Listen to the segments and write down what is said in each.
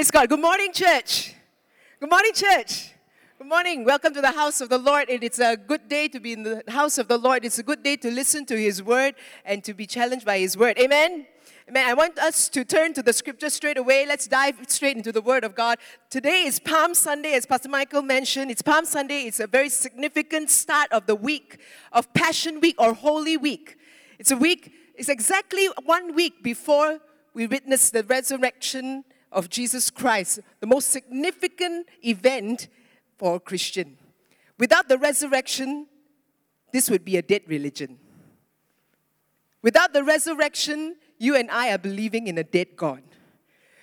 Praise God. Good morning, church. Good morning, church. Good morning. Welcome to the house of the Lord. It's a good day to be in the house of the Lord. It's a good day to listen to His word and to be challenged by His word. Amen. Amen. I want us to turn to the scripture straight away. Let's dive straight into the Word of God. Today is Palm Sunday, as Pastor Michael mentioned. It's Palm Sunday. It's a very significant start of the week of Passion Week or Holy Week. It's a week, it's exactly one week before we witness the resurrection of Jesus Christ, the most significant event for a Christian. Without the resurrection, this would be a dead religion. Without the resurrection, you and I are believing in a dead God.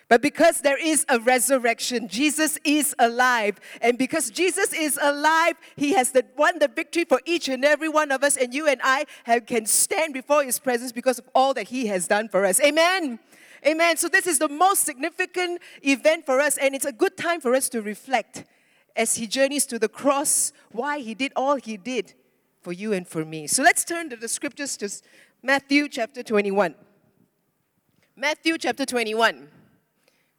But because there is a resurrection, Jesus is alive. And because Jesus is alive, He has the, won the victory for each and every one of us. And you and I have, can stand before His presence because of all that He has done for us. Amen. Amen. So, this is the most significant event for us, and it's a good time for us to reflect as He journeys to the cross, why He did all He did for you and for me. So, let's turn to the scriptures to Matthew chapter 21. Matthew chapter 21.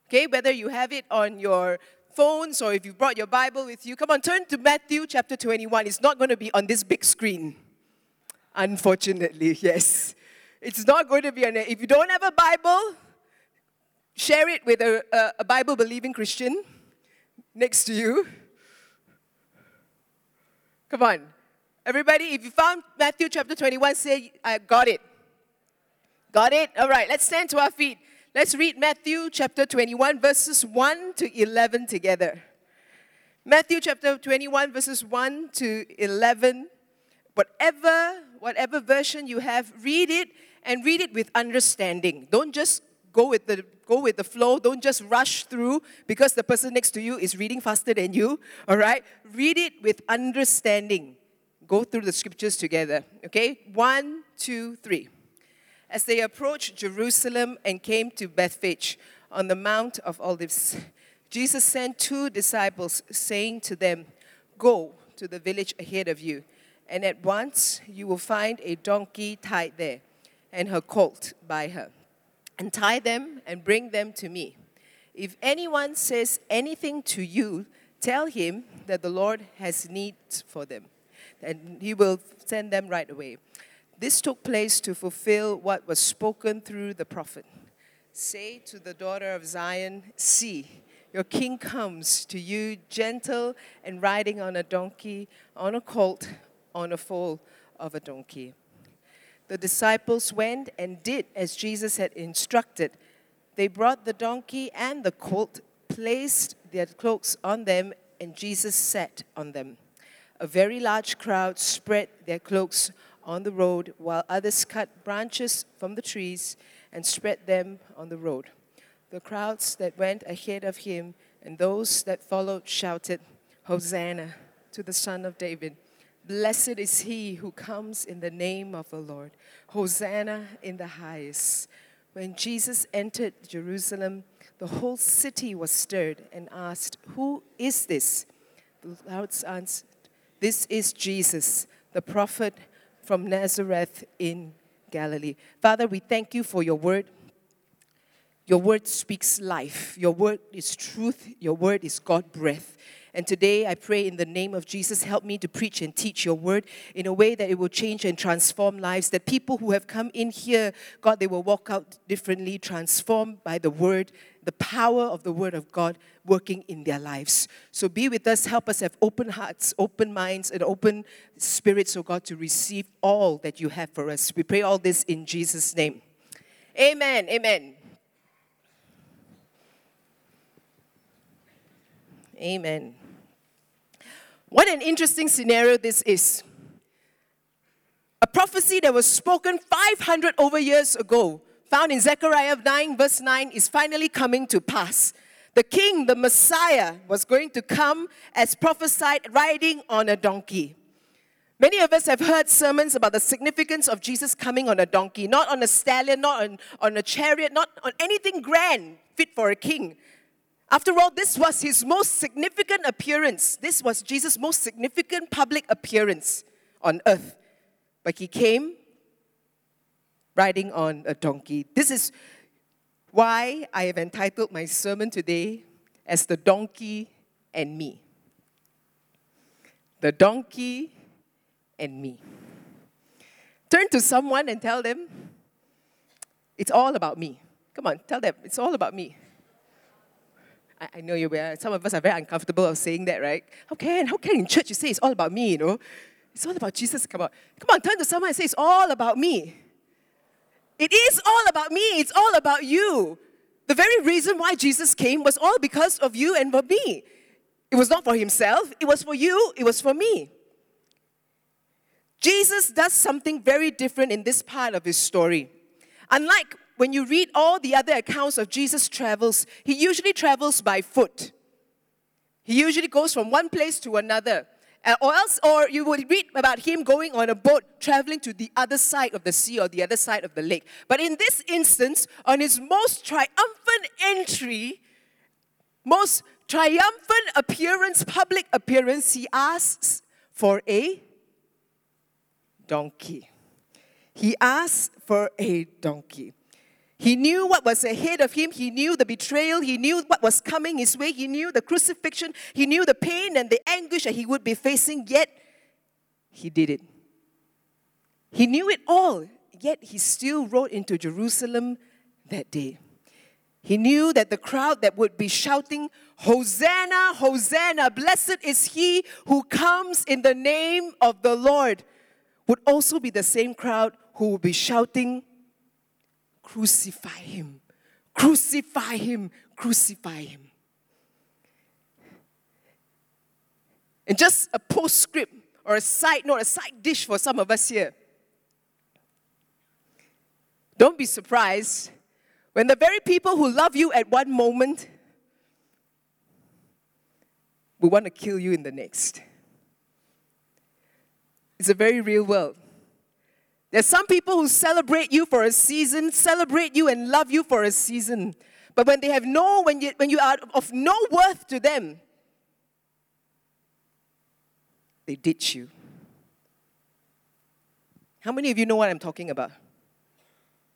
Okay, whether you have it on your phones or if you brought your Bible with you, come on, turn to Matthew chapter 21. It's not going to be on this big screen. Unfortunately, yes. It's not going to be on it. If you don't have a Bible, share it with a, a, a Bible believing Christian next to you. Come on. Everybody, if you found Matthew chapter 21, say, I got it. Got it? All right, let's stand to our feet. Let's read Matthew chapter 21, verses 1 to 11 together. Matthew chapter 21, verses 1 to 11. Whatever, whatever version you have, read it and read it with understanding. Don't just go with the go with the flow. Don't just rush through because the person next to you is reading faster than you. All right? Read it with understanding. Go through the scriptures together. Okay? One, two, three. As they approached Jerusalem and came to Bethphage on the Mount of Olives, Jesus sent two disciples, saying to them, Go to the village ahead of you, and at once you will find a donkey tied there, and her colt by her. And tie them and bring them to me. If anyone says anything to you, tell him that the Lord has need for them, and he will send them right away. This took place to fulfill what was spoken through the prophet. Say to the daughter of Zion, See, your king comes to you gentle and riding on a donkey, on a colt, on a foal of a donkey. The disciples went and did as Jesus had instructed. They brought the donkey and the colt, placed their cloaks on them, and Jesus sat on them. A very large crowd spread their cloaks on the road, while others cut branches from the trees and spread them on the road. The crowds that went ahead of him and those that followed shouted, Hosanna to the Son of David. Blessed is he who comes in the name of the Lord. Hosanna in the highest. When Jesus entered Jerusalem, the whole city was stirred and asked, Who is this? The crowds answered, This is Jesus, the prophet from Nazareth in Galilee. Father, we thank you for your word. Your word speaks life. Your word is truth. Your word is God breath. And today I pray in the name of Jesus, help me to preach and teach your word in a way that it will change and transform lives. That people who have come in here, God, they will walk out differently, transformed by the word, the power of the word of God working in their lives. So be with us, help us have open hearts, open minds, and open spirits, oh God, to receive all that you have for us. We pray all this in Jesus' name. Amen. Amen. Amen. What an interesting scenario this is. A prophecy that was spoken 500 over years ago, found in Zechariah 9, verse 9, is finally coming to pass. The king, the Messiah, was going to come as prophesied, riding on a donkey. Many of us have heard sermons about the significance of Jesus coming on a donkey, not on a stallion, not on, on a chariot, not on anything grand fit for a king. After all, this was his most significant appearance. This was Jesus' most significant public appearance on earth. But he came riding on a donkey. This is why I have entitled my sermon today, as the donkey and me. The donkey and me. Turn to someone and tell them, it's all about me. Come on, tell them, it's all about me. I, I know you are, uh, some of us are very uncomfortable of saying that, right? How can, how can in church you say it's all about me, you know? It's all about Jesus. Come on. Come on, turn to someone and say, it's all about me. It is all about me. It's all about you. The very reason why Jesus came was all because of you and for me. It was not for himself, it was for you, it was for me. Jesus does something very different in this part of his story. Unlike when you read all the other accounts of Jesus' travels, he usually travels by foot. He usually goes from one place to another. Uh, or else, or you would read about him going on a boat traveling to the other side of the sea or the other side of the lake. But in this instance, on his most triumphant entry, most triumphant appearance, public appearance, he asks for a donkey. He asks for a donkey. He knew what was ahead of him. He knew the betrayal. He knew what was coming his way. He knew the crucifixion. He knew the pain and the anguish that he would be facing, yet he did it. He knew it all, yet he still rode into Jerusalem that day. He knew that the crowd that would be shouting, Hosanna, Hosanna, blessed is he who comes in the name of the Lord, would also be the same crowd who would be shouting, Crucify him, crucify him, crucify him. And just a postscript or a side note, a side dish for some of us here. Don't be surprised when the very people who love you at one moment will want to kill you in the next. It's a very real world. There's some people who celebrate you for a season, celebrate you and love you for a season. But when they have no, when you, when you are of no worth to them, they ditch you. How many of you know what I'm talking about?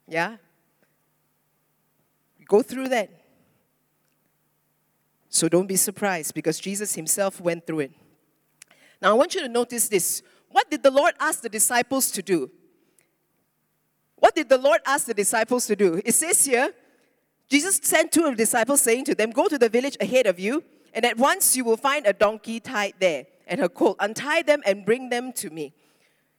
Yeah? Go through that. So don't be surprised because Jesus himself went through it. Now I want you to notice this. What did the Lord ask the disciples to do? What did the Lord ask the disciples to do? It says here, Jesus sent two of the disciples, saying to them, Go to the village ahead of you, and at once you will find a donkey tied there and her colt. Untie them and bring them to me.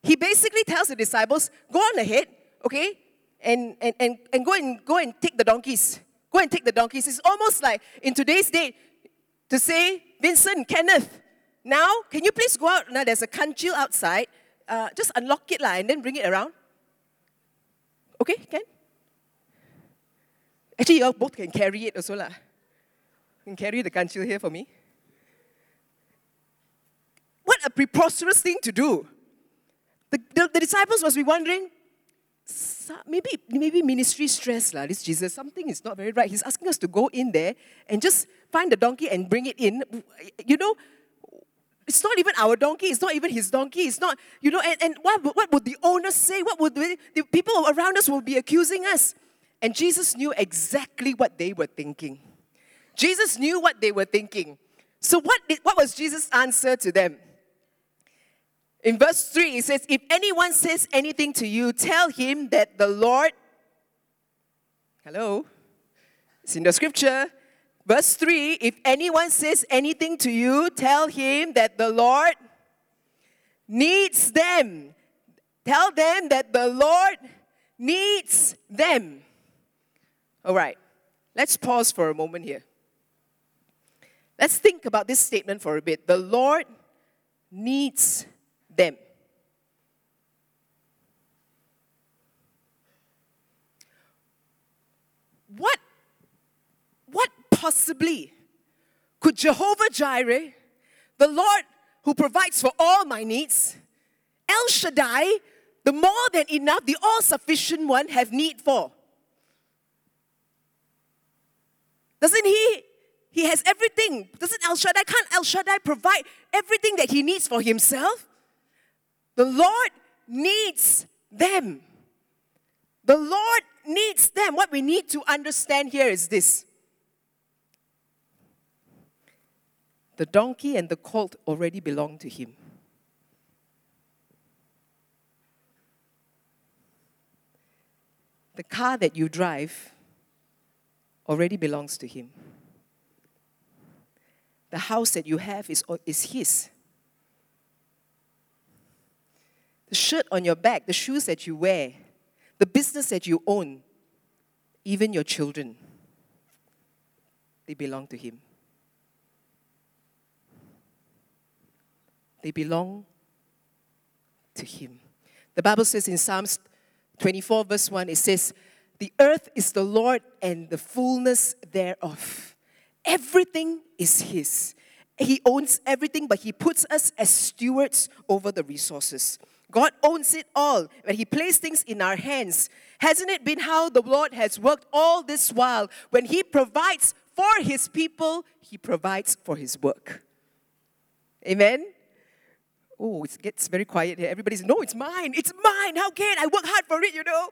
He basically tells the disciples, Go on ahead, okay? And, and, and, and go and go and take the donkeys. Go and take the donkeys. It's almost like in today's day to say, Vincent, Kenneth, now can you please go out? Now there's a Kancil outside. Uh, just unlock it lah, and then bring it around. Okay, can? Actually, you all both can carry it also lah. You can carry the Kancil here for me. What a preposterous thing to do. The, the, the disciples must be wondering, maybe, maybe ministry stress, lah, this Jesus, something is not very right. He's asking us to go in there and just find the donkey and bring it in. You know, it's not even our donkey. It's not even his donkey. It's not, you know, and, and what, what would the owners say? What would the, the people around us will be accusing us? And Jesus knew exactly what they were thinking. Jesus knew what they were thinking. So, what, did, what was Jesus' answer to them? In verse 3, it says, If anyone says anything to you, tell him that the Lord, hello, it's in the scripture, Verse 3 If anyone says anything to you, tell him that the Lord needs them. Tell them that the Lord needs them. All right, let's pause for a moment here. Let's think about this statement for a bit. The Lord needs them. What possibly could Jehovah Jireh, the Lord who provides for all my needs, El Shaddai, the more than enough, the all sufficient one, have need for? Doesn't he? He has everything. Doesn't El Shaddai, can't El Shaddai provide everything that he needs for himself? The Lord needs them. The Lord needs them. What we need to understand here is this The donkey and the colt already belong to him. The car that you drive already belongs to him. The house that you have is, is his. The shirt on your back, the shoes that you wear, the business that you own, even your children, they belong to him. They belong to him. The Bible says in Psalms 24, verse 1, it says, The earth is the Lord and the fullness thereof. Everything is His. He owns everything, but He puts us as stewards over the resources. God owns it all, but He placed things in our hands. Hasn't it been how the Lord has worked all this while? When He provides for His people, He provides for His work. Amen? Oh, it gets very quiet here. Everybody's, no, it's mine. It's mine. How can I work hard for it, you know?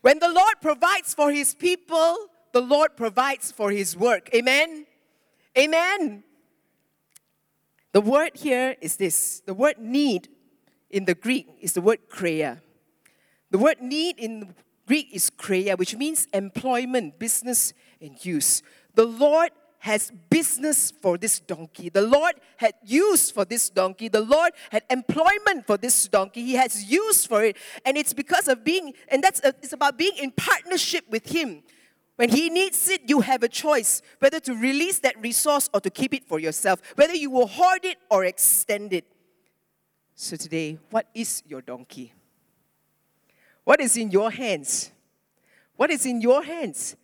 When the Lord provides for his people, the Lord provides for his work. Amen? Amen. The word here is this the word need in the Greek is the word kreia. The word need in Greek is kreia, which means employment, business, and use. The Lord has business for this donkey. The Lord had use for this donkey. The Lord had employment for this donkey. He has use for it. And it's because of being, and that's, a, it's about being in partnership with Him. When He needs it, you have a choice whether to release that resource or to keep it for yourself, whether you will hoard it or extend it. So today, what is your donkey? What is in your hands? What is in your hands?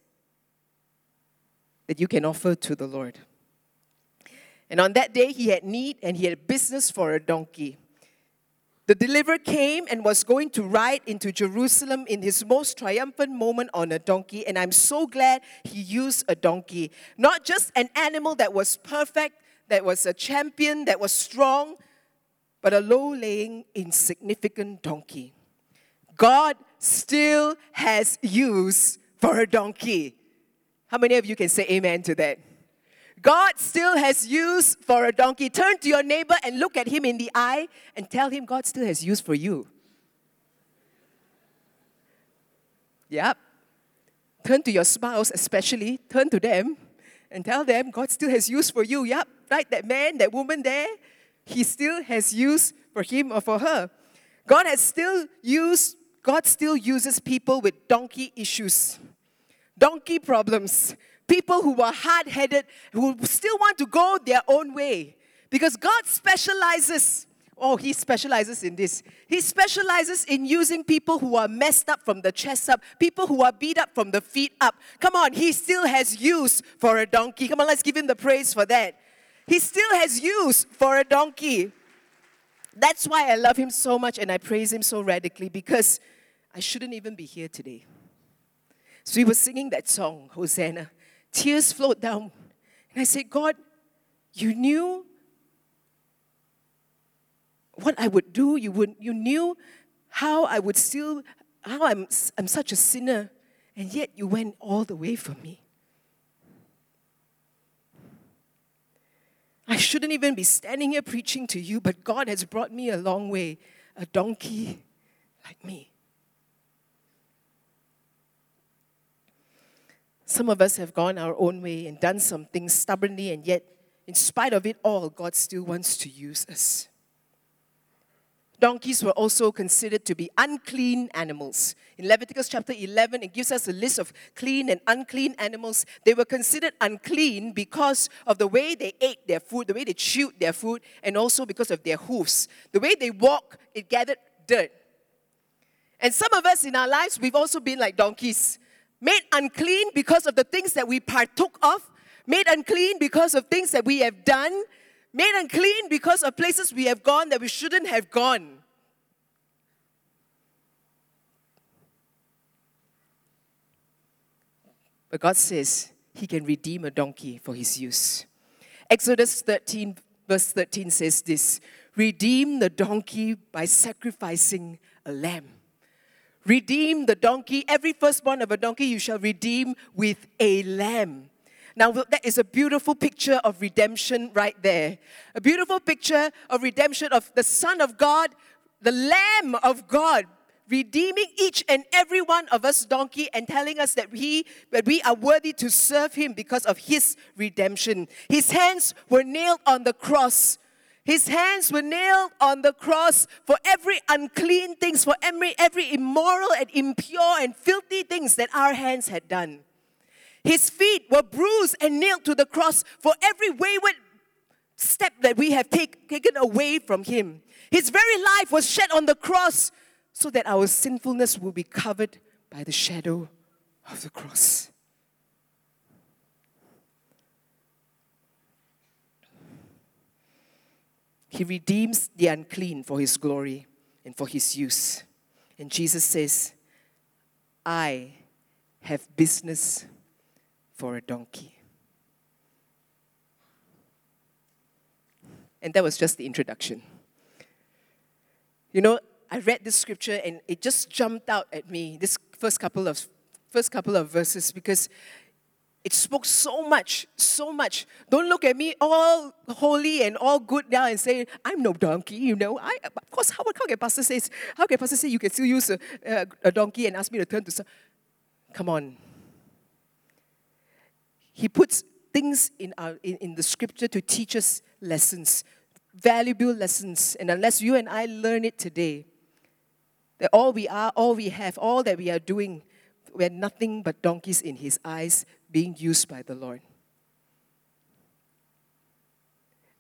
That you can offer to the Lord. And on that day, he had need and he had business for a donkey. The deliverer came and was going to ride into Jerusalem in his most triumphant moment on a donkey. And I'm so glad he used a donkey. Not just an animal that was perfect, that was a champion, that was strong, but a low laying, insignificant donkey. God still has use for a donkey. How many of you can say amen to that? God still has use for a donkey. Turn to your neighbor and look at him in the eye and tell him God still has use for you. Yep. Turn to your spouse, especially, turn to them and tell them God still has use for you. Yep, right? That man, that woman there, he still has use for him or for her. God has still used, God still uses people with donkey issues donkey problems, people who are hard headed, who still want to go their own way. Because God specializes. Oh, He specializes in this. He specializes in using people who are messed up from the chest up, people who are beat up from the feet up. Come on, He still has use for a donkey. Come on, let's give Him the praise for that. He still has use for a donkey. That's why I love Him so much and I praise Him so radically because I shouldn't even be here today. So we were singing that song, Hosanna. Tears flowed down. And I said, God, you knew what I would do. You, would, you knew how I would still, how I'm, I'm such a sinner. And yet you went all the way for me. I shouldn't even be standing here preaching to you, but God has brought me a long way. A donkey like me. Some of us have gone our own way and done some things stubbornly, and yet, in spite of it all, God still wants to use us. Donkeys were also considered to be unclean animals. In Leviticus chapter 11, it gives us a list of clean and unclean animals. They were considered unclean because of the way they ate their food, the way they chewed their food, and also because of their hooves. The way they walk, it gathered dirt. And some of us in our lives, we've also been like donkeys made unclean because of the things that we partook of, made unclean because of things that we have done, made unclean because of places we have gone that we shouldn't have gone. But God says He can redeem a donkey for His use. Exodus 13, verse 13 says this Redeem the donkey by sacrificing a lamb. Redeem the donkey. Every firstborn of a donkey you shall redeem with a lamb. Now, that is a beautiful picture of redemption right there. A beautiful picture of redemption of the Son of God, the Lamb of God, redeeming each and every one of us donkey and telling us that we, that we are worthy to serve him because of his redemption. His hands were nailed on the cross. His hands were nailed on the cross for every unclean things, for every, every immoral and impure and filthy things that our hands had done. His feet were bruised and nailed to the cross for every wayward step that we have take, taken away from him. His very life was shed on the cross so that our sinfulness will be covered by the shadow of the cross. He redeems the unclean for his glory and for his use. And Jesus says, I have business for a donkey. And that was just the introduction. You know, I read this scripture and it just jumped out at me, this first couple of first couple of verses, because it spoke so much, so much. Don't look at me all holy and all good now and say, I'm no donkey, you know. I, of course, how, how can Pastor say, how can Pastor say you can still use a, a, a donkey and ask me to turn to some? Come on. He puts things in, our, in, in the scripture to teach us lessons, valuable lessons. And unless you and I learn it today, that all we are, all we have, all that we are doing, we're nothing but donkeys in his eyes being used by the Lord.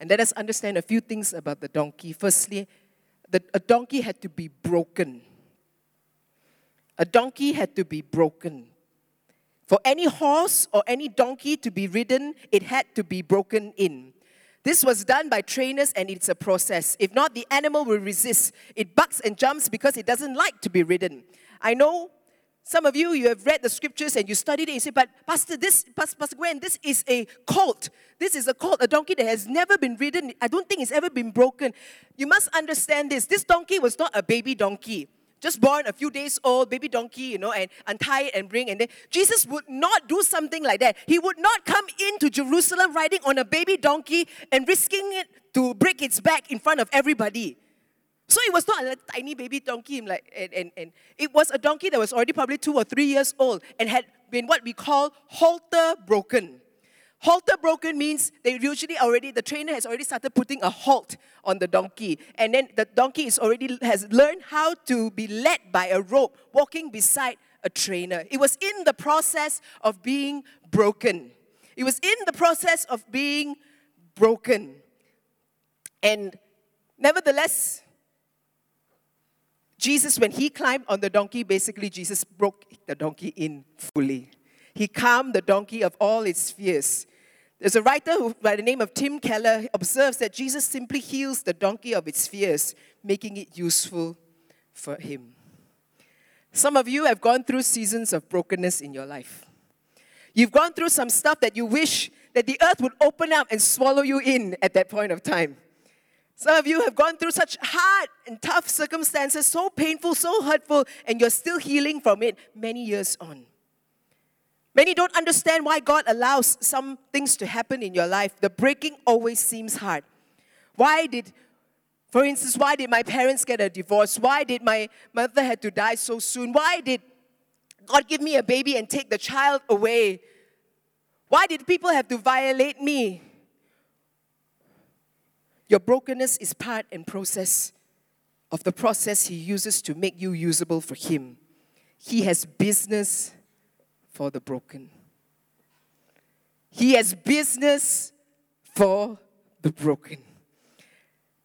And let us understand a few things about the donkey. Firstly, the, a donkey had to be broken. A donkey had to be broken. For any horse or any donkey to be ridden, it had to be broken in. This was done by trainers and it's a process. If not, the animal will resist. It bucks and jumps because it doesn't like to be ridden. I know some of you, you have read the scriptures and you studied it and you say, but Pastor, this, Pastor Gwen, this is a colt. This is a colt, a donkey that has never been ridden. I don't think it's ever been broken. You must understand this. This donkey was not a baby donkey just born a few days old, baby donkey, you know, and untie it and bring. And then Jesus would not do something like that. He would not come into Jerusalem riding on a baby donkey and risking it to break its back in front of everybody. So it was not a tiny baby donkey, like, and, and, and it was a donkey that was already probably two or three years old and had been what we call halter broken. Halter broken means they usually already, the trainer has already started putting a halt on the donkey. And then the donkey is already has learned how to be led by a rope, walking beside a trainer. It was in the process of being broken. It was in the process of being broken. And nevertheless, Jesus, when he climbed on the donkey, basically Jesus broke the donkey in fully. He calmed the donkey of all its fears. There's a writer who, by the name of Tim Keller observes that Jesus simply heals the donkey of its fears, making it useful for him. Some of you have gone through seasons of brokenness in your life. You've gone through some stuff that you wish that the earth would open up and swallow you in at that point of time. Some of you have gone through such hard and tough circumstances, so painful, so hurtful, and you're still healing from it many years on. Many don't understand why God allows some things to happen in your life. The breaking always seems hard. Why did, for instance, why did my parents get a divorce? Why did my mother had to die so soon? Why did God give me a baby and take the child away? Why did people have to violate me? Your brokenness is part and process of the process He uses to make you usable for Him. He has business for the broken. He has business for the broken.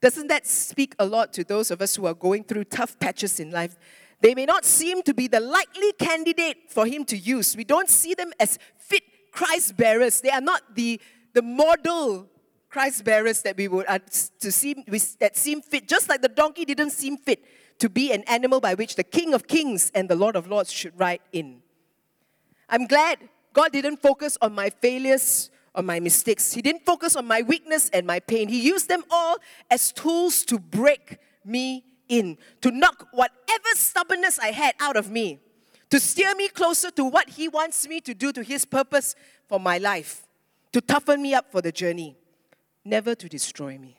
Doesn't that speak a lot to those of us who are going through tough patches in life? They may not seem to be the likely candidate for him to use. We don't see them as fit Christ bearers. They are not the, the model Christ bearers that we would uh, to seem that seem fit, just like the donkey didn't seem fit to be an animal by which the King of Kings and the Lord of Lords should ride in. I'm glad God didn't focus on my failures or my mistakes. He didn't focus on my weakness and my pain. He used them all as tools to break me in, to knock whatever stubbornness I had out of me, to steer me closer to what He wants me to do, to His purpose for my life. to toughen me up for the journey, never to destroy me.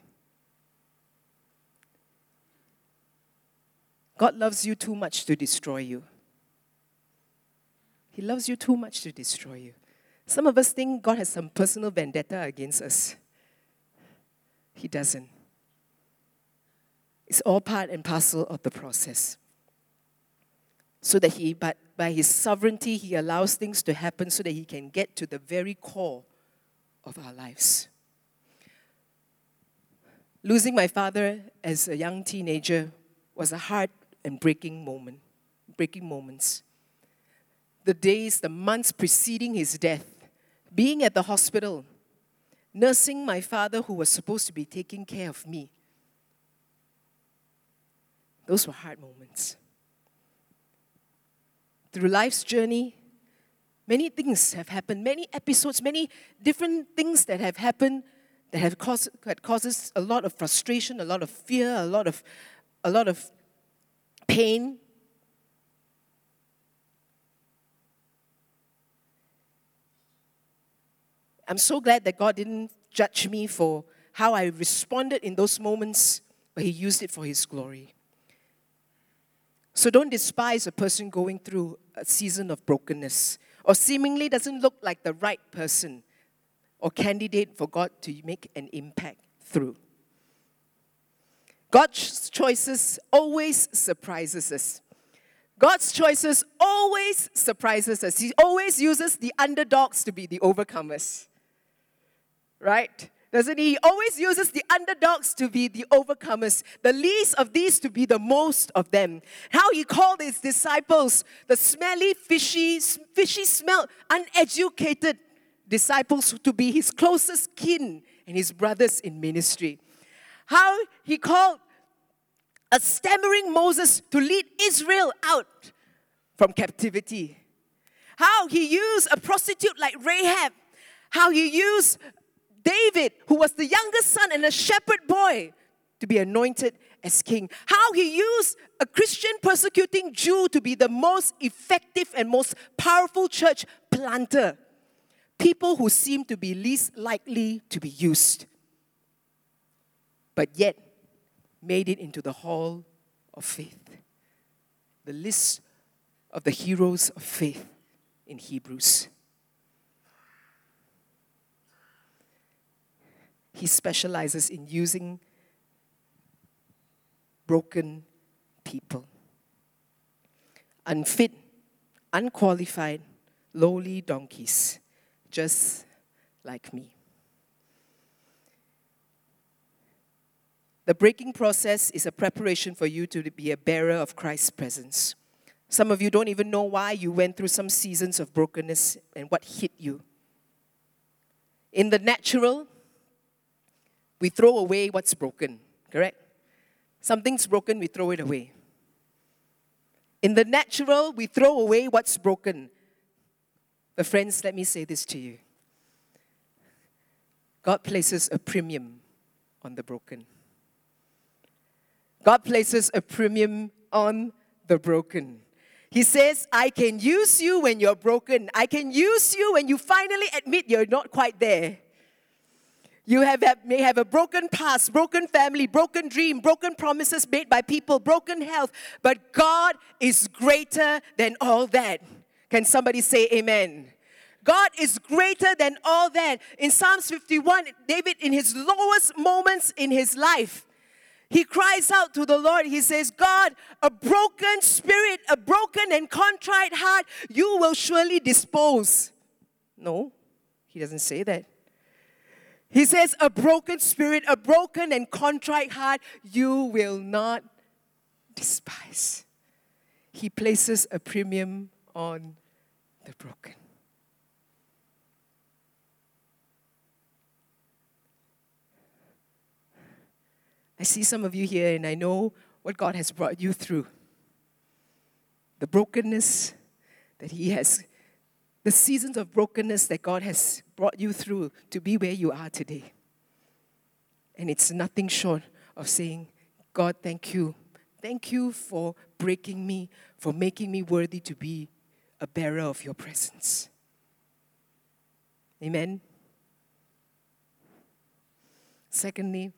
God loves you too much to destroy you. He loves you too much to destroy you. Some of us think God has some personal vendetta against us. He doesn't. It's all part and parcel of the process. So that He, but by His sovereignty, He allows things to happen so that He can get to the very core of our lives. Losing my father as a young teenager was a hard and breaking moment, breaking moments. The days, the months preceding his death, being at the hospital, nursing my father who was supposed to be taking care of me. Those were hard moments. Through life's journey, many things have happened, many episodes, many different things that have happened that have caused that causes a lot of frustration, a lot of fear, a lot of a lot of pain. I'm so glad that God didn't judge me for how I responded in those moments, but He used it for His glory. So don't despise a person going through a season of brokenness or seemingly doesn't look like the right person or candidate for God to make an impact through. God's choices always surprises us. God's choices always surprises us. He always uses the underdogs to be the overcomers. Right? Doesn't he? He always uses the underdogs to be the overcomers, the least of these to be the most of them. How he called his disciples the smelly, fishy, fishy smell, uneducated disciples to be his closest kin and his brothers in ministry. How he called a stammering Moses to lead Israel out from captivity. How he used a prostitute like Rahab. How he used David, who was the youngest son and a shepherd boy, to be anointed as king. How he used a Christian persecuting Jew to be the most effective and most powerful church planter. People who seem to be least likely to be used. But yet, made it into the hall of faith. The list of the heroes of faith in Hebrews. He specializes in using broken people, unfit, unqualified, lowly donkeys, just like me. The breaking process is a preparation for you to be a bearer of Christ's presence. Some of you don't even know why you went through some seasons of brokenness and what hit you. In the natural, we throw away what's broken, correct? Something's broken, we throw it away. In the natural, we throw away what's broken. But, friends, let me say this to you God places a premium on the broken. God places a premium on the broken. He says, I can use you when you're broken. I can use you when you finally admit you're not quite there. You have, may have a broken past, broken family, broken dream, broken promises made by people, broken health, but God is greater than all that. Can somebody say amen? God is greater than all that. In Psalms 51, David, in his lowest moments in his life, he cries out to the Lord. He says, God, a broken spirit, a broken and contrite heart, you will surely dispose. No, he doesn't say that. He says, a broken spirit, a broken and contrite heart, you will not despise. He places a premium on the broken. I see some of you here, and I know what God has brought you through. The brokenness that He has, the seasons of brokenness that God has brought you through to be where you are today. And it's nothing short of saying, God, thank you. Thank you for breaking me, for making me worthy to be a bearer of your presence. Amen. secondly,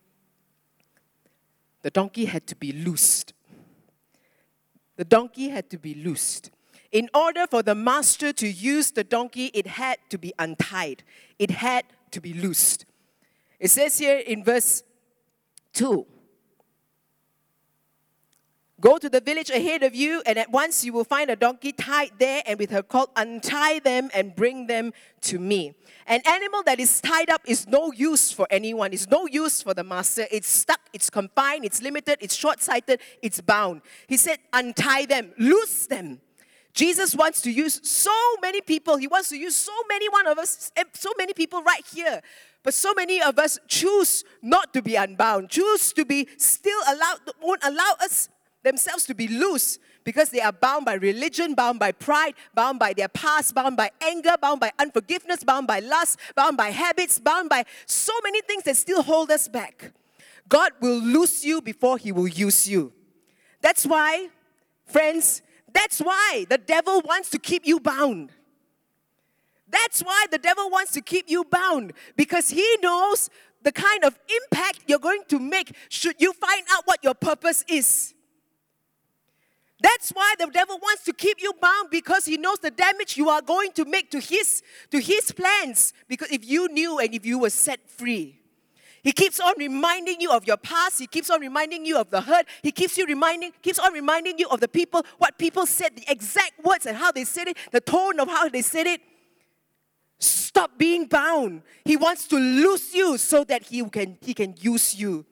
the donkey had to be loosed. The donkey had to be loosed. In order for the master to use the donkey, it had to be untied, it had to be loosed. It says here in verse 2 Go to the village ahead of you, and at once you will find a donkey tied there and with her colt. Untie them and bring them to me. An animal that is tied up is no use for anyone, it's no use for the master. It's stuck, it's confined, it's limited, it's short sighted, it's bound. He said, Untie them, loose them. Jesus wants to use so many people. He wants to use so many one of us, so many people right here. But so many of us choose not to be unbound, choose to be still allowed, won't allow us themselves to be loose because they are bound by religion, bound by pride, bound by their past, bound by anger, bound by unforgiveness, bound by lust, bound by habits, bound by so many things that still hold us back. God will loose you before He will use you. That's why, friends, that's why the devil wants to keep you bound. That's why the devil wants to keep you bound because he knows the kind of impact you're going to make should you find out what your purpose is. That's why the devil wants to keep you bound because he knows the damage you are going to make to his to his plans because if you knew and if you were set free. He keeps on reminding you of your past. He keeps on reminding you of the hurt. He keeps you reminding, keeps on reminding you of the people, what people said, the exact words and how they said it, the tone of how they said it. Stop being bound. He wants to loose you so that he can, he can use you.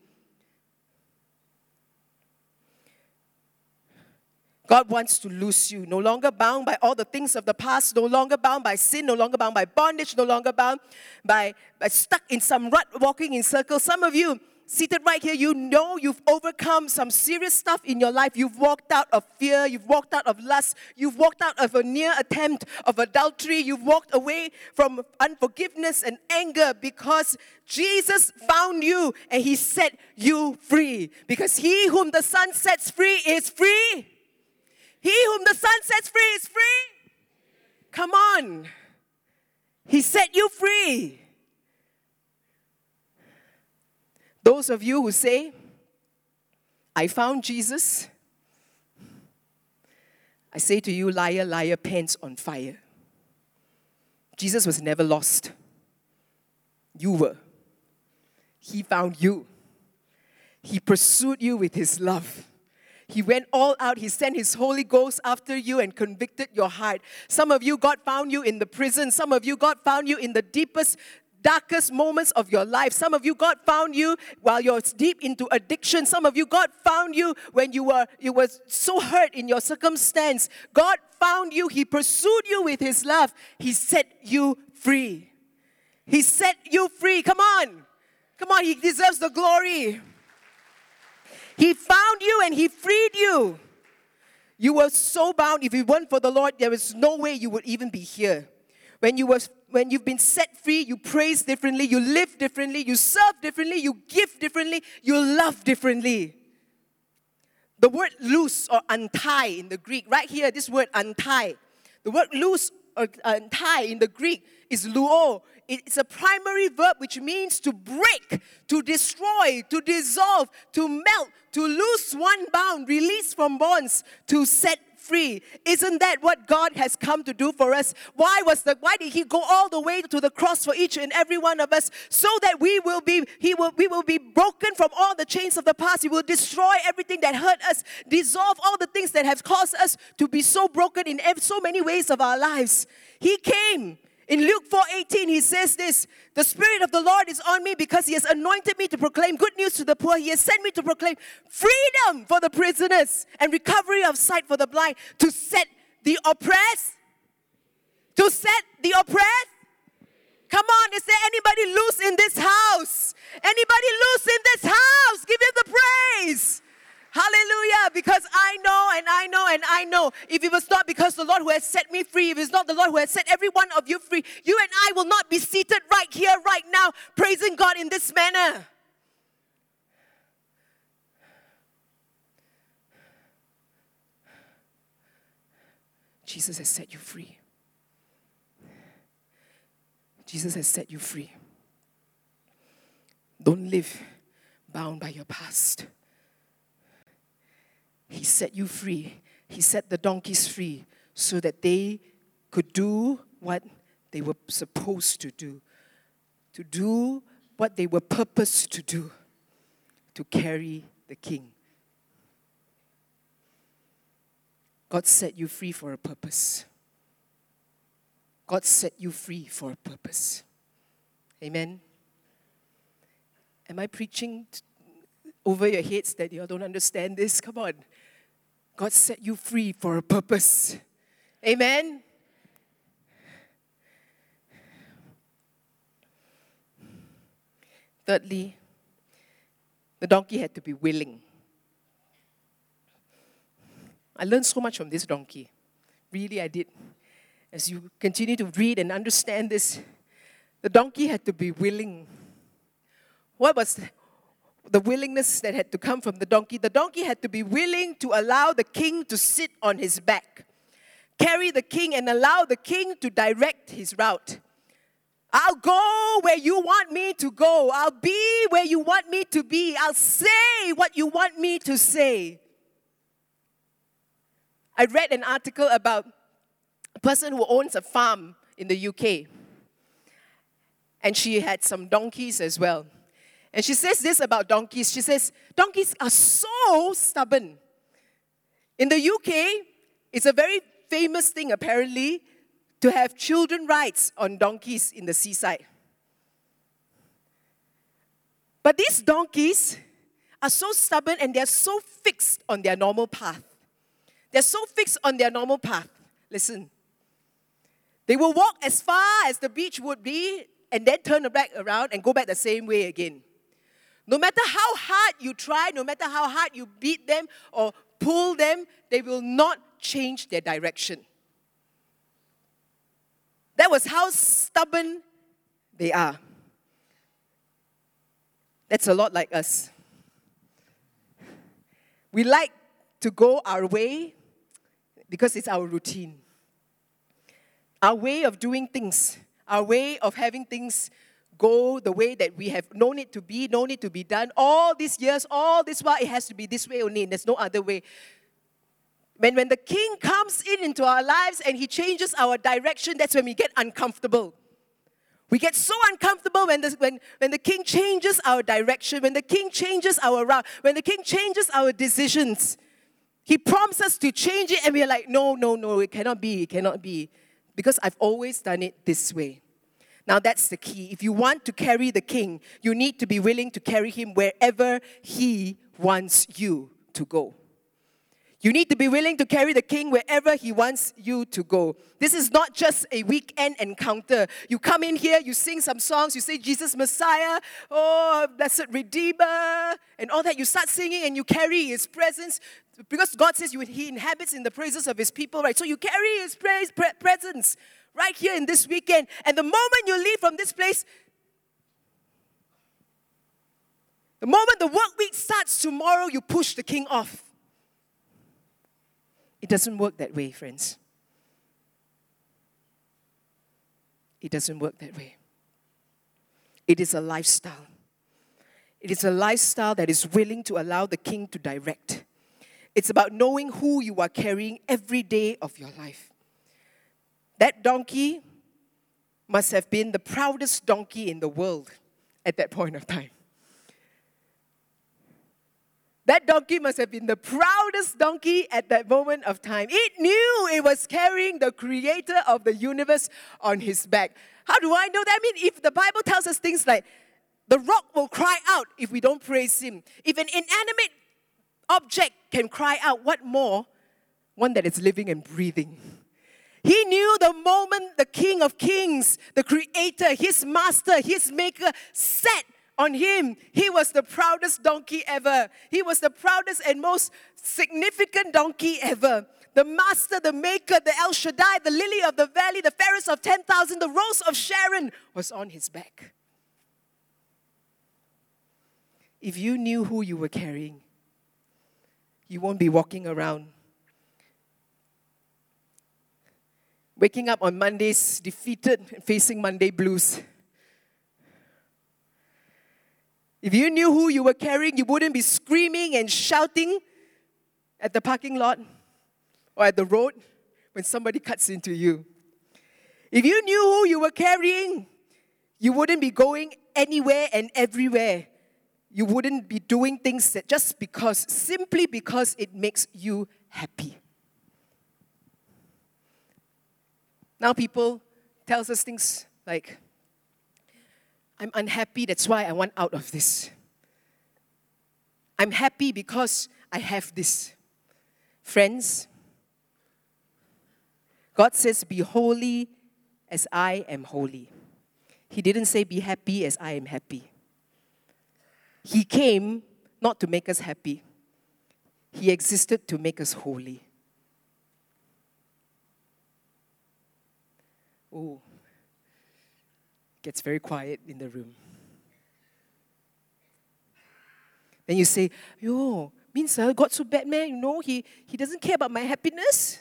God wants to loose you, no longer bound by all the things of the past, no longer bound by sin, no longer bound by bondage, no longer bound by, by stuck in some rut, walking in circles. Some of you seated right here, you know you've overcome some serious stuff in your life. You've walked out of fear, you've walked out of lust, you've walked out of a near attempt of adultery, you've walked away from unforgiveness and anger because Jesus found you and he set you free. Because he whom the Son sets free is free he whom the Son sets free is free. Come on. He set you free. Those of you who say, I found Jesus, I say to you, liar, liar, pants on fire. Jesus was never lost. You were. He found you. He pursued you with his love. He went all out. He sent His Holy Ghost after you and convicted your heart. Some of you, God found you in the prison. Some of you, God found you in the deepest darkest moments of your life. Some of you, God found you while you're deep into addiction. Some of you, God found you when you were you were so hurt in your circumstance. God found you. He pursued you with His love. He set you free. He set you free. Come on, come on. He deserves the glory. He found you and He freed you. You were so bound. If it weren't for the Lord, there is no way you would even be here. When you were when you've been set free, you praise differently, you live differently, you serve differently, you give differently, you love differently. The word loose or untie in the Greek, right here, this word untie. The word loose or untie in the Greek is luo. It's a primary verb which means to break, to destroy, to dissolve, to melt, to loose one bound, release from bonds, to set free. Isn't that what God has come to do for us? Why was the why did he go all the way to the cross for each and every one of us so that we will be he will we will be broken from all the chains of the past. He will destroy everything that hurt us, dissolve all the things that have caused us to be so broken in so many ways of our lives. He came in Luke 4:18 he says this, the spirit of the Lord is on me because he has anointed me to proclaim good news to the poor. He has sent me to proclaim freedom for the prisoners and recovery of sight for the blind, to set the oppressed to set the oppressed Come on, is there anybody loose in this house? Anybody loose in this house? Give him the praise. Hallelujah. Because I know and I know and I know if it was not because the Lord who has set me free, if it's not the Lord who has set every one of you free, you and I will not be seated right here, right now, praising God in this manner. Jesus has set you free. Jesus has set you free. Don't live bound by your past. He set you free. He set the donkeys free so that they could do what they were supposed to do, to do what they were purposed to do, to carry the king. God set you free for a purpose. God set you free for a purpose. Amen. Am I preaching over your heads that you don't understand this? Come on. God set you free for a purpose. Amen. Thirdly, the donkey had to be willing. I learned so much from this donkey. Really, I did. As you continue to read and understand this, the donkey had to be willing. What was the willingness that had to come from the donkey? The donkey had to be willing to allow the king to sit on his back, carry the king, and allow the king to direct his route. I'll go where you want me to go. I'll be where you want me to be. I'll say what you want me to say. I read an article about a person who owns a farm in the UK. And she had some donkeys as well. And she says this about donkeys. She says, Donkeys are so stubborn. In the UK, it's a very famous thing, apparently, to have children rides on donkeys in the seaside. But these donkeys are so stubborn and they're so fixed on their normal path. They're so fixed on their normal path. Listen. They will walk as far as the beach would be and then turn back around and go back the same way again. No matter how hard you try, no matter how hard you beat them or pull them, they will not change their direction. That was how stubborn they are. That's a lot like us. We like to go our way because it's our routine. Our way of doing things, our way of having things go the way that we have known it to be, known it to be done. All these years, all this while, it has to be this way only, there's no other way. When, when the king comes in into our lives and he changes our direction, that's when we get uncomfortable. We get so uncomfortable when the, when, when the king changes our direction, when the king changes our route, when the king changes our decisions. He prompts us to change it, and we're like, no, no, no, it cannot be, it cannot be. Because I've always done it this way. Now, that's the key. If you want to carry the king, you need to be willing to carry him wherever he wants you to go. You need to be willing to carry the king wherever he wants you to go. This is not just a weekend encounter. You come in here, you sing some songs, you say, Jesus Messiah, oh, blessed Redeemer, and all that. You start singing and you carry his presence because God says you, he inhabits in the praises of his people, right? So you carry his praise, pre- presence right here in this weekend. And the moment you leave from this place, the moment the work week starts tomorrow, you push the king off. It doesn't work that way, friends. It doesn't work that way. It is a lifestyle. It is a lifestyle that is willing to allow the king to direct. It's about knowing who you are carrying every day of your life. That donkey must have been the proudest donkey in the world at that point of time. That donkey must have been the proudest donkey at that moment of time. It knew it was carrying the creator of the universe on his back. How do I know that? I mean, if the Bible tells us things like, the rock will cry out if we don't praise him. If an inanimate object can cry out, what more? One that is living and breathing. He knew the moment the King of Kings, the Creator, his Master, his Maker, sat on him, he was the proudest donkey ever. He was the proudest and most significant donkey ever. The Master, the Maker, the El Shaddai, the Lily of the Valley, the fairest of 10,000, the Rose of Sharon was on his back. If you knew who you were carrying, you won't be walking around waking up on Mondays defeated and facing Monday blues. If you knew who you were carrying, you wouldn't be screaming and shouting at the parking lot or at the road when somebody cuts into you. If you knew who you were carrying, you wouldn't be going anywhere and everywhere. You wouldn't be doing things that just because, simply because it makes you happy. Now people tells us things like, I'm unhappy, that's why I want out of this. I'm happy because I have this. Friends, God says, Be holy as I am holy. He didn't say, Be happy as I am happy. He came not to make us happy, He existed to make us holy. Oh, gets very quiet in the room. Then you say, Yo, means uh, God so bad, man. You know, he, he doesn't care about my happiness.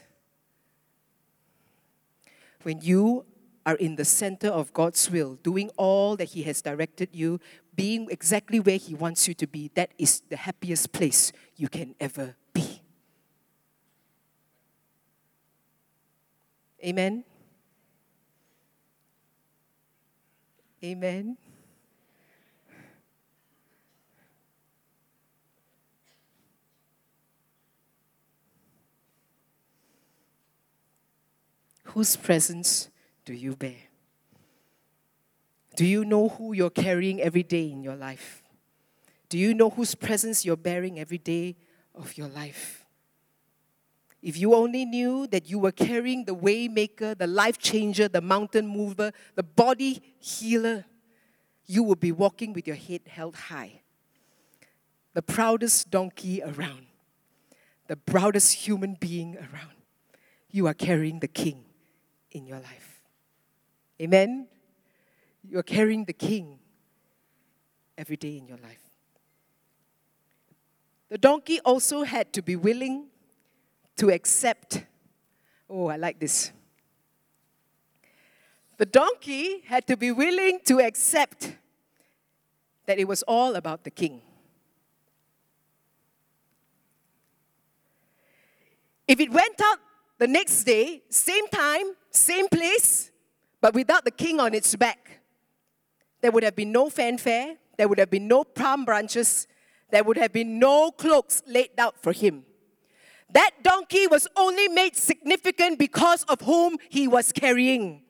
When you are in the center of God's will, doing all that He has directed you, being exactly where He wants you to be, that is the happiest place you can ever be. Amen. Amen. Whose presence do you bear? Do you know who you're carrying every day in your life? Do you know whose presence you're bearing every day of your life? If you only knew that you were carrying the waymaker, the life changer, the mountain mover, the body healer, you would be walking with your head held high. The proudest donkey around, the proudest human being around. You are carrying the king in your life. Amen? You are carrying the king every day in your life. The donkey also had to be willing to accept. Oh, I like this. The donkey had to be willing to accept that it was all about the king. If it went out the next day, same time, same place, but without the king on its back, there would have been no fanfare, there would have been no palm branches, there would have been no cloaks laid out for him. That donkey was only made significant because of whom he was carrying.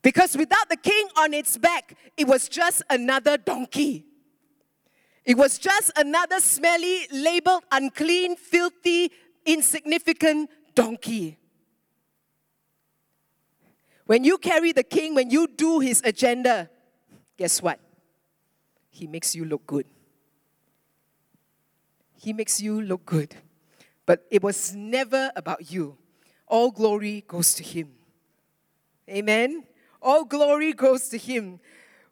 Because without the king on its back, it was just another donkey. It was just another smelly, labeled unclean, filthy, insignificant donkey. When you carry the king, when you do his agenda, guess what? He makes you look good. He makes you look good. But it was never about you. All glory goes to him. Amen. All glory goes to him.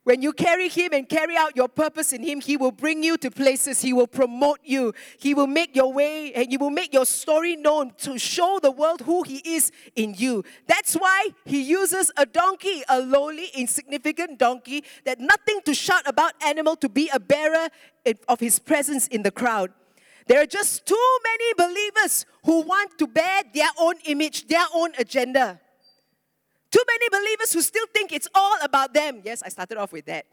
When you carry Him and carry out your purpose in Him, He will bring you to places. He will promote you. He will make your way and He will make your story known to show the world who He is in you. That's why He uses a donkey, a lowly, insignificant donkey, that nothing to shout about animal to be a bearer of His presence in the crowd. There are just too many believers who want to bear their own image, their own agenda. Too many believers who still think it's all about them. Yes, I started off with that.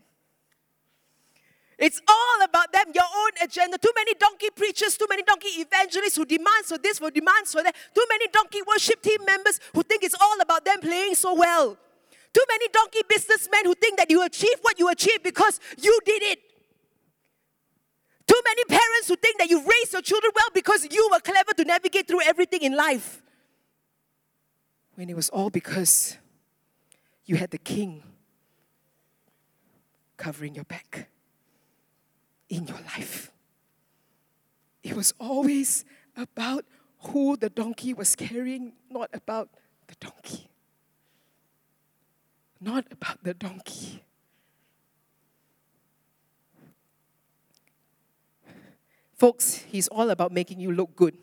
It's all about them, your own agenda. Too many donkey preachers, too many donkey evangelists who demand for this, for demands for that. Too many donkey worship team members who think it's all about them playing so well. Too many donkey businessmen who think that you achieve what you achieve because you did it. Too many parents who think that you raised your children well because you were clever to navigate through everything in life. When it was all because you had the king covering your back in your life. It was always about who the donkey was carrying, not about the donkey. Not about the donkey. Folks, he's all about making you look good.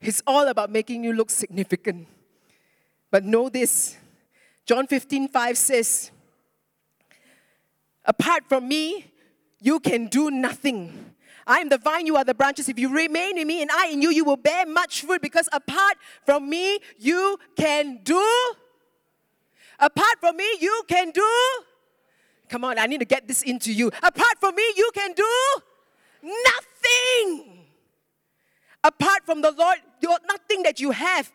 He's all about making you look significant. But know this John 15, 5 says, Apart from me, you can do nothing. I am the vine, you are the branches. If you remain in me and I in you, you will bear much fruit because apart from me, you can do. Apart from me, you can do. Come on, I need to get this into you. Apart from me, you can do nothing. Apart from the Lord, nothing that you have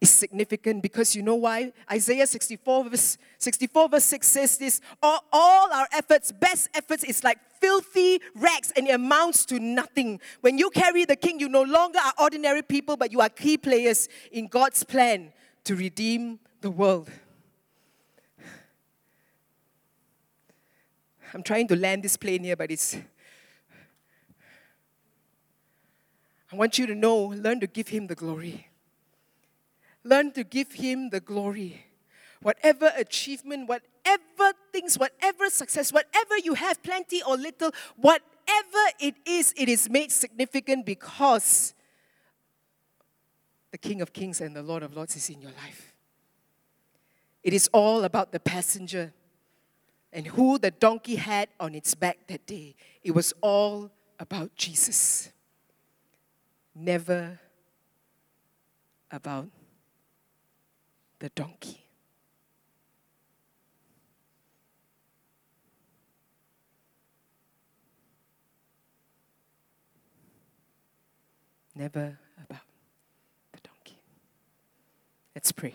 is significant because you know why? Isaiah 64 verse, 64 verse 6 says this all, all our efforts, best efforts, is like filthy rags and it amounts to nothing. When you carry the king, you no longer are ordinary people, but you are key players in God's plan to redeem the world. I'm trying to land this plane here, but it's. I want you to know, learn to give him the glory. Learn to give Him the glory. Whatever achievement, whatever things, whatever success, whatever you have, plenty or little, whatever it is, it is made significant because the King of Kings and the Lord of Lords is in your life. It is all about the passenger and who the donkey had on its back that day. It was all about Jesus. Never about the donkey. Never about the donkey. Let's pray.